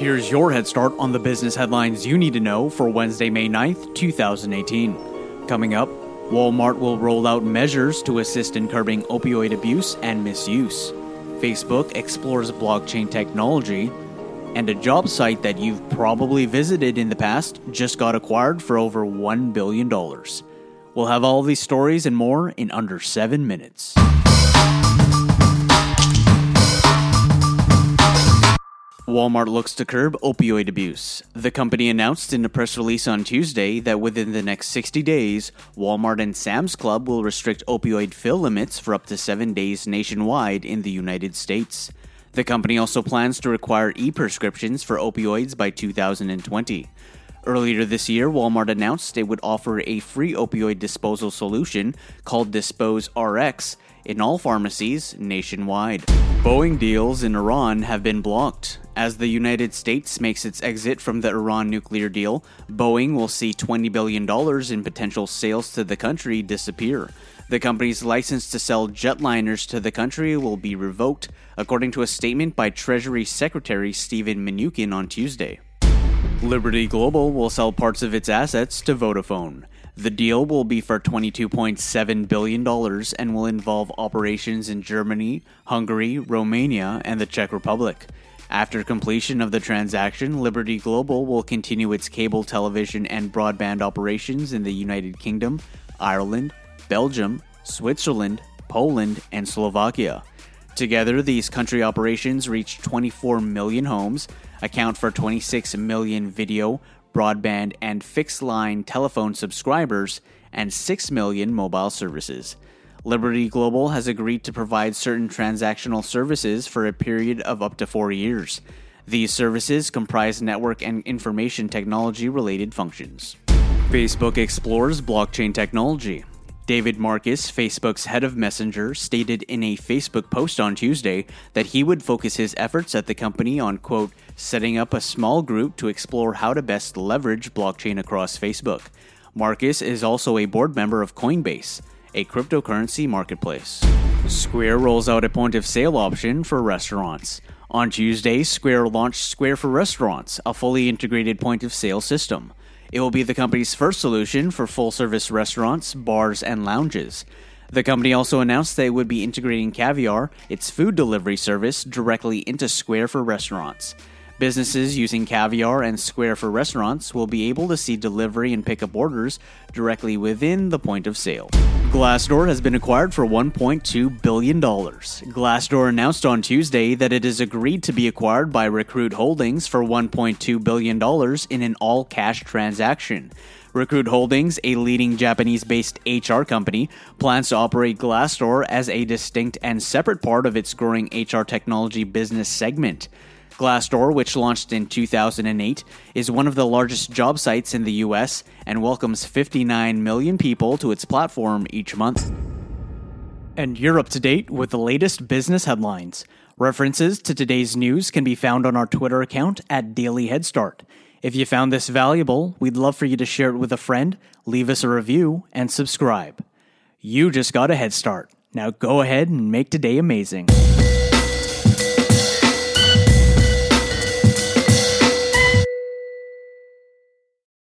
Here's your head start on the business headlines you need to know for Wednesday, May 9th, 2018. Coming up, Walmart will roll out measures to assist in curbing opioid abuse and misuse. Facebook explores blockchain technology, and a job site that you've probably visited in the past just got acquired for over $1 billion. We'll have all these stories and more in under seven minutes. Walmart looks to curb opioid abuse. The company announced in a press release on Tuesday that within the next 60 days, Walmart and Sam's Club will restrict opioid fill limits for up to seven days nationwide in the United States. The company also plans to require e prescriptions for opioids by 2020. Earlier this year, Walmart announced it would offer a free opioid disposal solution called Dispose RX in all pharmacies nationwide. Boeing deals in Iran have been blocked. As the United States makes its exit from the Iran nuclear deal, Boeing will see $20 billion in potential sales to the country disappear. The company's license to sell jetliners to the country will be revoked, according to a statement by Treasury Secretary Steven Mnuchin on Tuesday. Liberty Global will sell parts of its assets to Vodafone. The deal will be for $22.7 billion and will involve operations in Germany, Hungary, Romania, and the Czech Republic. After completion of the transaction, Liberty Global will continue its cable television and broadband operations in the United Kingdom, Ireland, Belgium, Switzerland, Poland, and Slovakia. Together, these country operations reach 24 million homes, account for 26 million video, broadband, and fixed line telephone subscribers, and 6 million mobile services. Liberty Global has agreed to provide certain transactional services for a period of up to four years. These services comprise network and information technology related functions. Facebook explores blockchain technology. David Marcus, Facebook's head of Messenger, stated in a Facebook post on Tuesday that he would focus his efforts at the company on, quote, setting up a small group to explore how to best leverage blockchain across Facebook. Marcus is also a board member of Coinbase, a cryptocurrency marketplace. Square rolls out a point of sale option for restaurants. On Tuesday, Square launched Square for Restaurants, a fully integrated point of sale system. It will be the company's first solution for full service restaurants, bars, and lounges. The company also announced they would be integrating Caviar, its food delivery service, directly into Square for restaurants. Businesses using Caviar and Square for restaurants will be able to see delivery and pickup orders directly within the point of sale. Glassdoor has been acquired for $1.2 billion. Glassdoor announced on Tuesday that it has agreed to be acquired by Recruit Holdings for $1.2 billion in an all cash transaction. Recruit Holdings, a leading Japanese based HR company, plans to operate Glassdoor as a distinct and separate part of its growing HR technology business segment. Glassdoor, which launched in 2008, is one of the largest job sites in the US and welcomes 59 million people to its platform each month. And you're up to date with the latest business headlines. References to today's news can be found on our Twitter account at Daily Head Start. If you found this valuable, we'd love for you to share it with a friend, leave us a review, and subscribe. You just got a head start. Now go ahead and make today amazing.